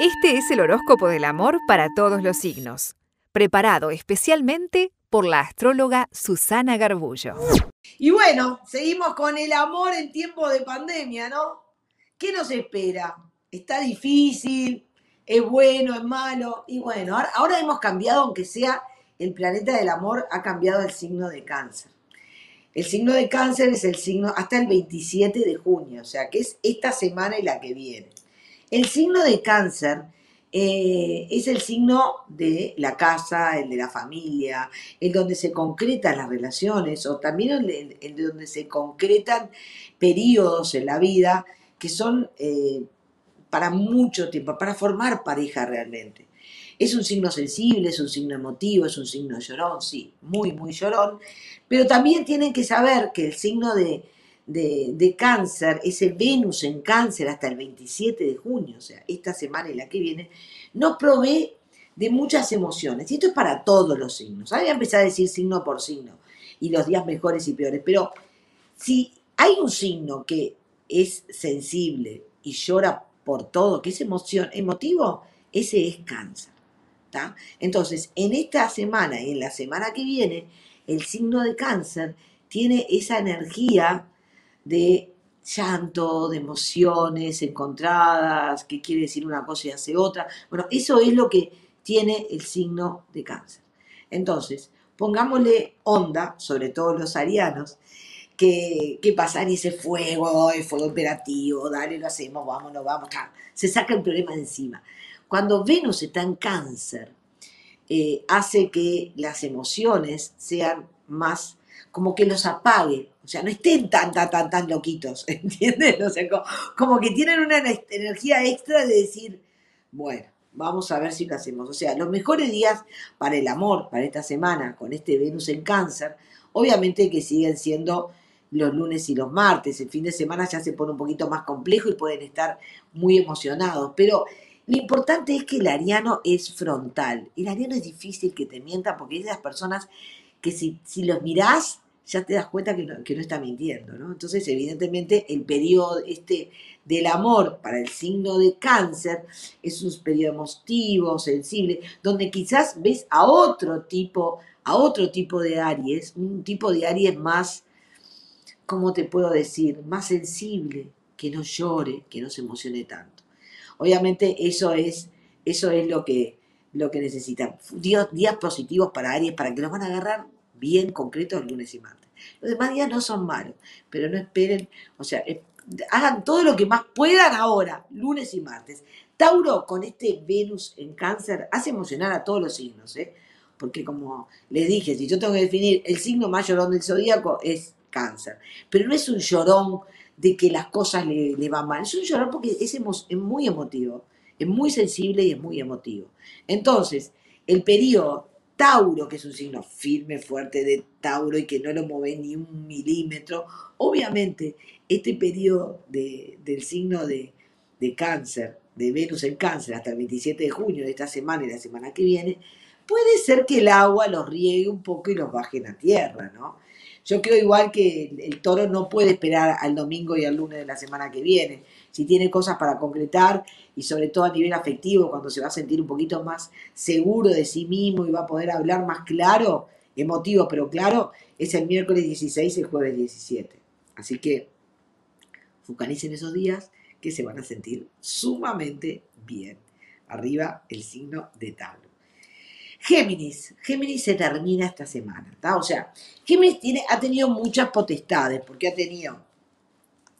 Este es el horóscopo del amor para todos los signos, preparado especialmente por la astróloga Susana Garbullo. Y bueno, seguimos con el amor en tiempo de pandemia, ¿no? ¿Qué nos espera? Está difícil, es bueno, es malo. Y bueno, ahora, ahora hemos cambiado, aunque sea el planeta del amor, ha cambiado el signo de cáncer. El signo de cáncer es el signo hasta el 27 de junio, o sea que es esta semana y la que viene. El signo de cáncer eh, es el signo de la casa, el de la familia, en donde se concretan las relaciones o también en, donde se concretan periodos en la vida que son eh, para mucho tiempo, para formar pareja realmente. Es un signo sensible, es un signo emotivo, es un signo llorón, sí, muy, muy llorón, pero también tienen que saber que el signo de, de, cáncer, ese Venus en cáncer hasta el 27 de junio, o sea, esta semana y la que viene, nos provee de muchas emociones. Y esto es para todos los signos. Ahora voy a empezar a decir signo por signo y los días mejores y peores, pero si hay un signo que es sensible y llora por todo, que es emoción, emotivo, ese es cáncer. Entonces, en esta semana y en la semana que viene, el signo de cáncer tiene esa energía de llanto, de emociones encontradas, que quiere decir una cosa y hace otra. Bueno, eso es lo que tiene el signo de cáncer. Entonces, pongámosle onda, sobre todo los arianos, que, que pasan ese fuego, el fuego operativo, dale, lo hacemos, vámonos, vamos, se saca el problema de encima. Cuando Venus está en cáncer, eh, hace que las emociones sean más como que los apague, o sea, no estén tan, tan, tan, tan loquitos, ¿entiendes? O sea, como, que tienen una energía extra de decir, bueno, vamos a ver si lo hacemos. O sea, los mejores días para el amor, para esta semana, con este Venus en cáncer, obviamente que siguen siendo los lunes y los martes. El fin de semana ya se pone un poquito más complejo y pueden estar muy emocionados. Pero lo importante es que el ariano es frontal. El ariano es difícil que te mienta porque es de las personas que si, si los mirás, ya te das cuenta que no, que no está mintiendo, ¿no? Entonces, evidentemente, el periodo este del amor para el signo de cáncer es un periodo emotivo, sensible, donde quizás ves a otro tipo, a otro tipo de Aries, un tipo de Aries más, ¿cómo te puedo decir? Más sensible, que no llore, que no se emocione tanto. Obviamente eso es, eso es lo que lo que necesitan. Días, días positivos para Aries, para que los van a agarrar bien concretos lunes y martes. Los demás días no son malos, pero no esperen, o sea, eh, hagan todo lo que más puedan ahora, lunes y martes. Tauro, con este Venus en cáncer, hace emocionar a todos los signos, ¿eh? porque como les dije, si yo tengo que definir el signo más llorón del zodíaco es cáncer, pero no es un llorón de que las cosas le, le van mal, es un llorón porque es, es muy emotivo es muy sensible y es muy emotivo. Entonces, el periodo Tauro, que es un signo firme, fuerte de Tauro y que no lo mueve ni un milímetro, obviamente este periodo del signo de, de cáncer, de Venus en cáncer, hasta el 27 de junio de esta semana y la semana que viene, puede ser que el agua los riegue un poco y los baje a tierra, ¿no? Yo creo igual que el, toro no puede esperar al domingo y al lunes de la semana que viene. Si tiene cosas para concretar y sobre todo a nivel afectivo, cuando se va a sentir un poquito más seguro de sí mismo y va a poder hablar más claro, emotivo pero claro, es el miércoles 16 y el jueves 17. Así que fucanicen esos días que se van a sentir sumamente bien. Arriba el signo de Tauro. Géminis, Géminis se termina esta semana, O sea, Géminis tiene, ha tenido muchas potestades, porque ha tenido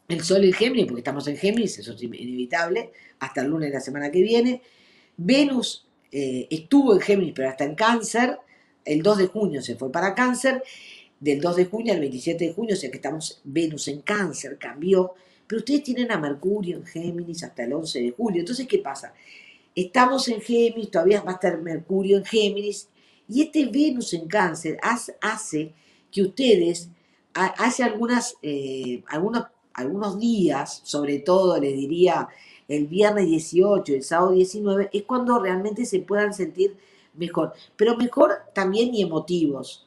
el Sol en Géminis, porque estamos en Géminis, eso es inevitable, hasta el lunes de la semana que viene. Venus eh, estuvo en Géminis, pero hasta en Cáncer, el 2 de junio se fue para Cáncer, del 2 de junio al 27 de junio, o sea que estamos Venus en Cáncer, cambió, pero ustedes tienen a Mercurio en Géminis hasta el 11 de julio. Entonces, ¿qué pasa? Estamos en Géminis, todavía va a estar Mercurio en Géminis, y este Venus en cáncer hace que ustedes, hace algunas, eh, algunos, algunos días, sobre todo les diría el viernes 18, el sábado 19, es cuando realmente se puedan sentir mejor, pero mejor también y emotivos.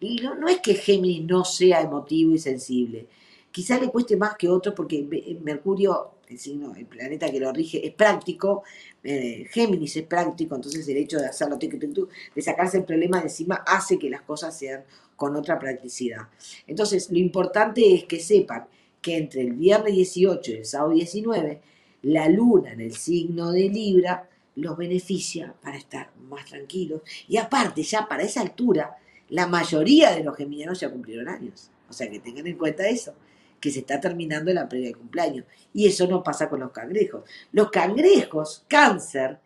Y no, es que Géminis no sea emotivo y sensible, quizá le cueste más que otro porque Mercurio el signo, el planeta que lo rige es práctico, eh, Géminis es práctico, entonces el hecho de hacerlo, de sacarse el problema de encima hace que las cosas sean con otra practicidad. Entonces, lo importante es que sepan que entre el viernes 18 y el sábado 19, la luna en el signo de Libra los beneficia para estar más tranquilos. Y aparte, ya para esa altura, la mayoría de los geminianos ya cumplieron años. O sea que tengan en cuenta eso, que se está terminando la previa de cumpleaños. Y eso no pasa con los cangrejos. Los cangrejos, cáncer,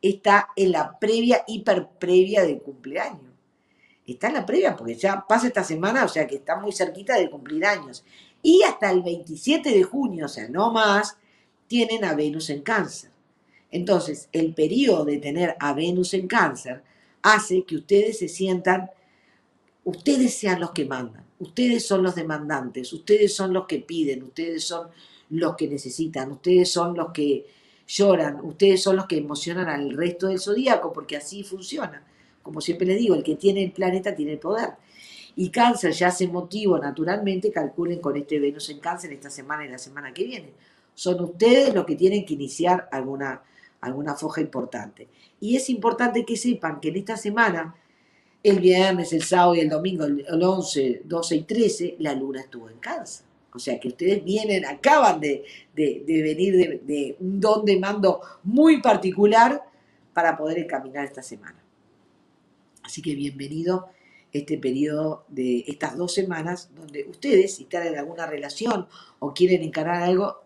está en la previa, hiper previa del cumpleaños. Está en la previa porque ya pasa esta semana, o sea que está muy cerquita de cumplir años. Y hasta el 27 de junio, o sea, no más, tienen a Venus en cáncer. Entonces, el periodo de tener a Venus en cáncer hace que ustedes se sientan, ustedes sean los que mandan, ustedes son los demandantes, ustedes son los que piden, ustedes son los que necesitan, ustedes son los que lloran, ustedes son los que emocionan al resto del zodíaco, porque así funciona. Como siempre les digo, el que tiene el planeta tiene el poder. Y cáncer ya hace motivo, naturalmente, calculen con este Venus en cáncer esta semana y la semana que viene. Son ustedes los que tienen que iniciar alguna alguna foja importante. Y es importante que sepan que en esta semana, el viernes, el sábado y el domingo, el 11, 12 y 13, la luna estuvo en cáncer. O sea que ustedes vienen, acaban de, venir de, de, un don de mando muy particular para poder encaminar esta semana. Así que bienvenido este periodo de estas dos semanas donde ustedes, si están en alguna relación o quieren encarar algo,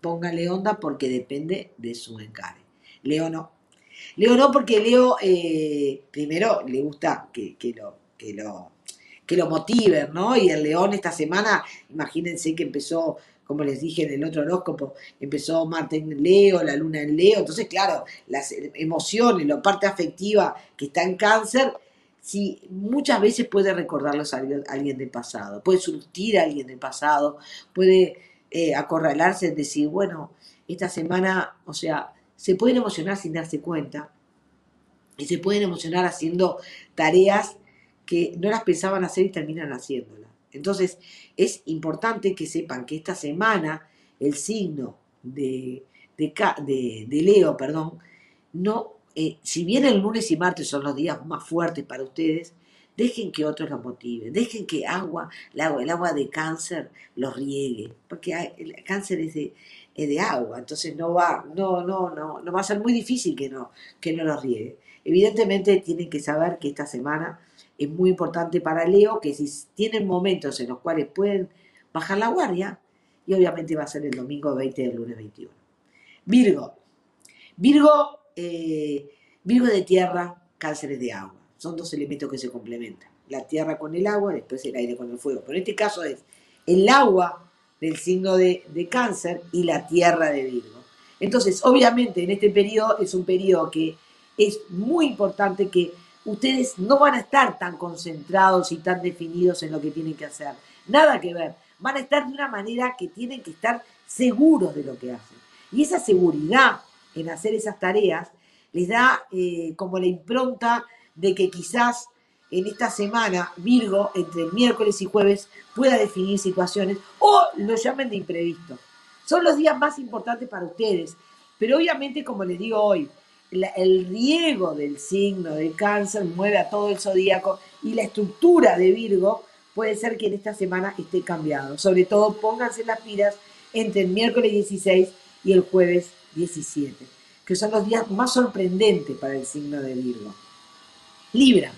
pónganle onda porque depende de su encare. Leo no. Leo no porque Leo, eh, primero, le gusta que, lo, que, lo, que lo motiven, ¿no? Y el león esta semana, imagínense que empezó, como les dije en el otro horóscopo, empezó Marte en Leo, la luna en Leo, entonces, claro, las emociones, la parte afectiva que está en cáncer, sí, muchas veces puede recordarlos a alguien, del pasado, puede surtir a alguien del pasado, puede eh, acorralarse decir, bueno, esta semana, o sea, se pueden emocionar sin darse cuenta y se pueden emocionar haciendo tareas que no las pensaban hacer y terminan haciéndolas. Entonces es importante que sepan que esta semana el signo de, de, Leo, perdón, no, eh, si bien el lunes y martes son los días más fuertes para ustedes, dejen que otros los motiven, dejen que agua, el agua, el agua de cáncer los riegue, porque el cáncer es de, de agua, entonces no va, no, no, no, no va a ser muy difícil que no, que no lo riegue. Evidentemente tienen que saber que esta semana es muy importante para Leo, que si tienen momentos en los cuales pueden bajar la guardia, y obviamente va a ser el domingo 20 del lunes 21. Virgo. Virgo, eh, Virgo de tierra, cánceres de agua. Son dos elementos que se complementan. La tierra con el agua, después el aire con el fuego. Pero en este caso es el agua del signo de, cáncer y la tierra de Virgo. Entonces, obviamente, en este periodo es un periodo que es muy importante que ustedes no van a estar tan concentrados y tan definidos en lo que tienen que hacer. Nada que ver. Van a estar de una manera que tienen que estar seguros de lo que hacen. Y esa seguridad en hacer esas tareas les da eh, como la impronta de que quizás en esta semana, Virgo, entre miércoles y jueves, pueda definir situaciones o lo llamen de imprevisto. Son los días más importantes para ustedes, pero obviamente, como les digo hoy, el riego del signo de cáncer mueve a todo el zodíaco y la estructura de Virgo puede ser que en esta semana esté cambiado. Sobre todo, pónganse las pilas entre el miércoles 16 y el jueves 17, que son los días más sorprendentes para el signo de Virgo. Libra.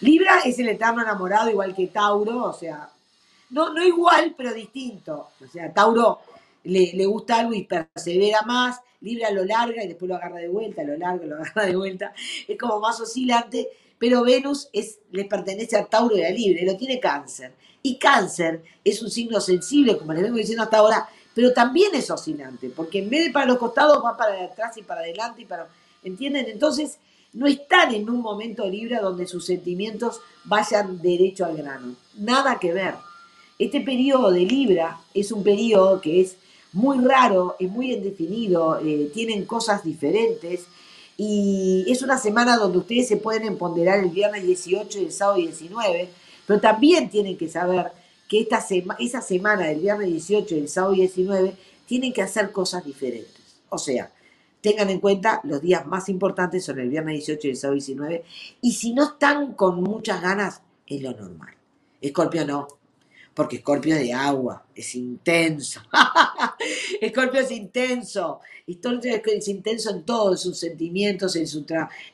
Libra es el eterno enamorado, igual que Tauro, o sea, no, no igual, pero distinto. O sea, Tauro le, gusta algo y persevera más, Libra lo larga y después lo agarra de vuelta, lo larga, lo agarra de vuelta. Es como más oscilante, pero Venus es, le pertenece a Tauro y a Libra, lo tiene cáncer. Y cáncer es un signo sensible, como les vengo diciendo hasta ahora, pero también es oscilante, porque en vez de para los costados va para atrás y para adelante y para... ¿Entienden? Entonces, no están en un momento libre donde sus sentimientos vayan derecho al grano. Nada que ver. Este periodo de Libra es un periodo que es muy raro, es muy indefinido, eh, tienen cosas diferentes y es una semana donde ustedes se pueden empoderar el viernes 18 y el sábado 19, pero también tienen que saber que esta esa semana del viernes 18 y el sábado 19 tienen que hacer cosas diferentes. O sea, tengan en cuenta los días más importantes son el viernes 18 y el sábado 19. Y si no están con muchas ganas, es lo normal. Escorpio no, porque Escorpio es de agua, es intenso. Escorpio es intenso. Escorpio es intenso en todo, en sus sentimientos, en su,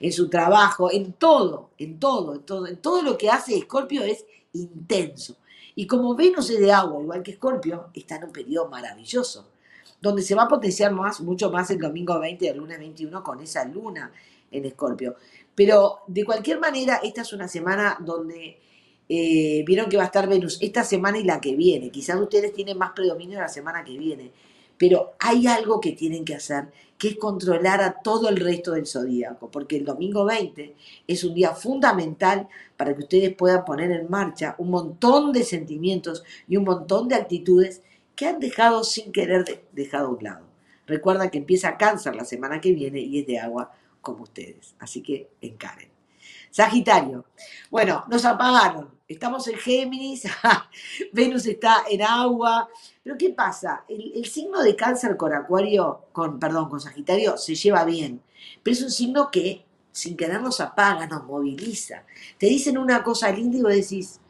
en su trabajo, en todo, en todo, en todo. En todo lo que hace Escorpio es intenso. Y como Venus es de agua, igual que Escorpio, está en un periodo maravilloso, donde se va a potenciar más, mucho más el domingo 20 del lunes 21 con esa luna en Escorpio. Pero de cualquier manera, esta es una semana donde eh, vieron que va a estar Venus esta semana y la que viene. Quizás ustedes tienen más predominio la semana que viene, pero hay algo que tienen que hacer, que es controlar a todo el resto del zodíaco, porque el domingo 20 es un día fundamental para que ustedes puedan poner en marcha un montón de sentimientos y un montón de actitudes que han dejado sin querer dejado a un lado. Recuerda que empieza cáncer la semana que viene y es de agua como ustedes, así que encaren. Sagitario. Bueno, nos apagaron. Estamos en Géminis, Venus está en agua. Pero ¿qué pasa? El, signo de cáncer con Acuario, con, perdón, con Sagitario, se lleva bien. Pero es un signo que sin querer nos apaga, nos moviliza. Te dicen una cosa linda y vos decís,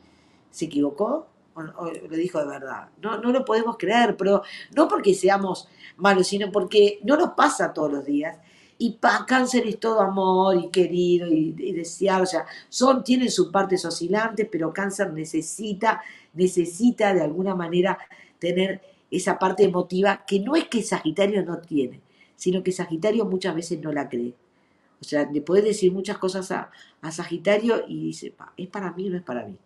¿se equivocó? Lo dijo de verdad. No, no lo podemos creer, pero no porque seamos malos, sino porque no nos pasa todos los días y pa, cáncer es todo amor y querido y, deseado, o sea, son, tienen sus partes oscilantes, pero cáncer necesita, necesita de alguna manera tener esa parte emotiva que no es que Sagitario no tiene, sino que Sagitario muchas veces no la cree. O sea, le puedes decir muchas cosas a, Sagitario y dice, es para mí o no es para mí.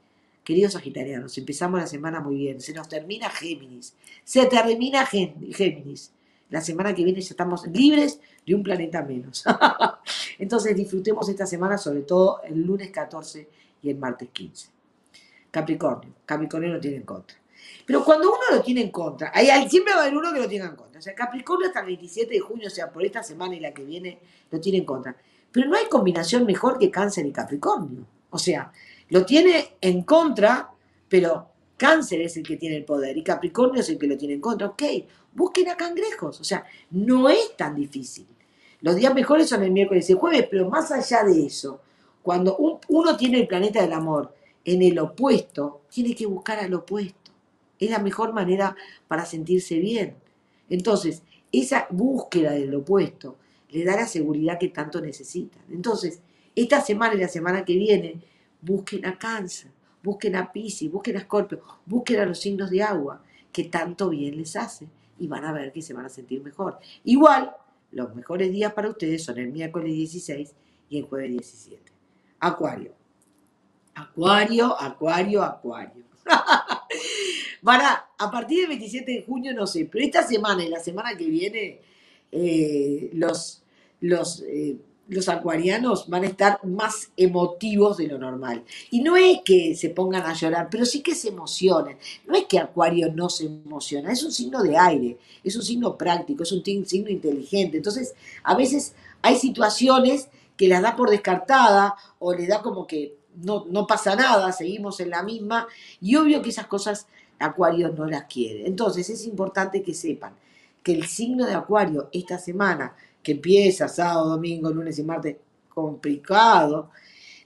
Queridos Sagitarianos, empezamos la semana muy bien, se nos termina Géminis, se termina Géminis. La semana que viene ya estamos libres de un planeta menos. Entonces disfrutemos esta semana, sobre todo el lunes 14 y el martes 15. Capricornio. Capricornio lo tiene en contra. Pero cuando uno lo tiene en contra, hay, siempre va a haber uno que lo tenga en contra. O sea, Capricornio hasta el 27 de junio, o sea, por esta semana y la que viene, lo tiene en contra. Pero no hay combinación mejor que Cáncer y Capricornio. O sea, lo tiene en contra, pero Cáncer es el que tiene el poder y Capricornio es el que lo tiene en contra. Ok, busquen a cangrejos. O sea, no es tan difícil. Los días mejores son el miércoles y el jueves, pero más allá de eso, cuando uno tiene el planeta del amor en el opuesto, tiene que buscar al opuesto. Es la mejor manera para sentirse bien. Entonces, esa búsqueda del opuesto le da la seguridad que tanto necesitan. Entonces, esta semana y la semana que viene, busquen a cáncer, busquen a Pisces, busquen a Scorpio, busquen a los signos de agua, que tanto bien les hace y van a ver que se van a sentir mejor. Igual, los mejores días para ustedes son el miércoles 16 y el jueves 17. Acuario. Acuario, Acuario, Acuario. van a, a partir del 27 de junio, no sé, pero esta semana y la semana que viene, eh, los, los eh, los acuarianos van a estar más emotivos de lo normal. Y no es que se pongan a llorar, pero sí que se emocionen. No es que Acuario no se emociona, es un signo de aire, es un signo práctico, es un signo inteligente. Entonces, a veces hay situaciones que las da por descartada o le da como que no, no pasa nada, seguimos en la misma, y obvio que esas cosas Acuario no las quiere. Entonces, es importante que sepan que el signo de Acuario esta semana que empieza sábado, domingo, lunes y martes, complicado,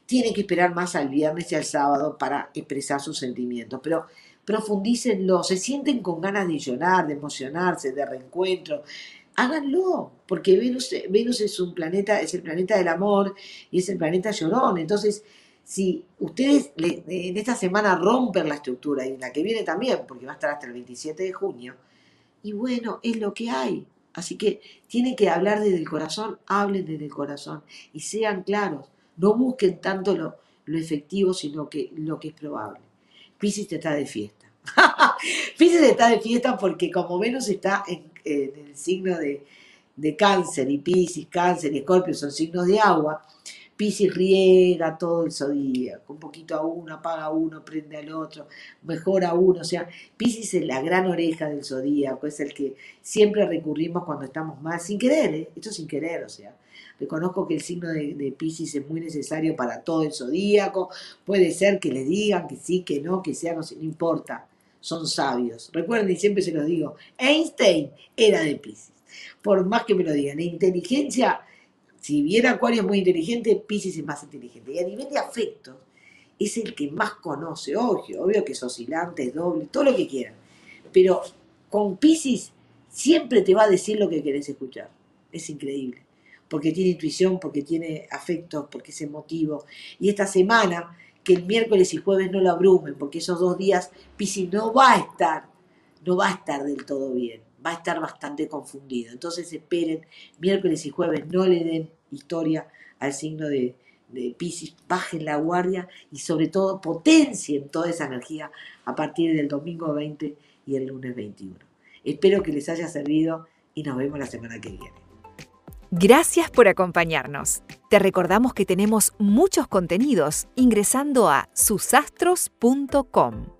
tienen que esperar más al viernes y al sábado para expresar sus sentimientos. Pero profundícenlo, se sienten con ganas de llorar, de emocionarse, de reencuentro. Háganlo, porque Venus, Venus es un planeta, es el planeta del amor y es el planeta llorón. Entonces, si ustedes en esta semana rompen la estructura y en la que viene también, porque va a estar hasta el 27 de junio, y bueno, es lo que hay. Así que tienen que hablar desde el corazón, hablen desde el corazón y sean claros. No busquen tanto lo, efectivo, sino que lo que es probable. Pisces está de fiesta. Pisces está de fiesta porque como Venus está en, el signo de, de cáncer y Pisces, cáncer y escorpio son signos de agua, Piscis riega todo el zodíaco, un poquito a uno, apaga uno, prende al otro, mejora uno, o sea, Piscis es la gran oreja del zodíaco, es el que siempre recurrimos cuando estamos mal, sin querer, ¿eh? esto sin querer, o sea, reconozco que el signo de, de Piscis es muy necesario para todo el zodíaco, puede ser que le digan que sí, que no, que sea, no, no importa, son sabios. Recuerden, y siempre se los digo, Einstein era de Pisces. Por más que me lo digan, la inteligencia, si bien Acuario es muy inteligente, Pisces es más inteligente. Y a nivel de afecto, es el que más conoce. Obvio, obvio que es oscilante, es doble, todo lo que quieran. Pero con Pisces siempre te va a decir lo que querés escuchar. Es increíble. Porque tiene intuición, porque tiene afecto, porque es emotivo. Y esta semana, que el miércoles y jueves no lo abrumen, porque esos dos días Pisces no va a estar, no va a estar del todo bien. Va a estar bastante confundido. Entonces esperen, miércoles y jueves no le den historia al signo de, de Pisces, bajen la guardia y sobre todo potencien toda esa energía a partir del domingo 20 y el lunes 21. Espero que les haya servido y nos vemos la semana que viene. Gracias por acompañarnos. Te recordamos que tenemos muchos contenidos ingresando a susastros.com.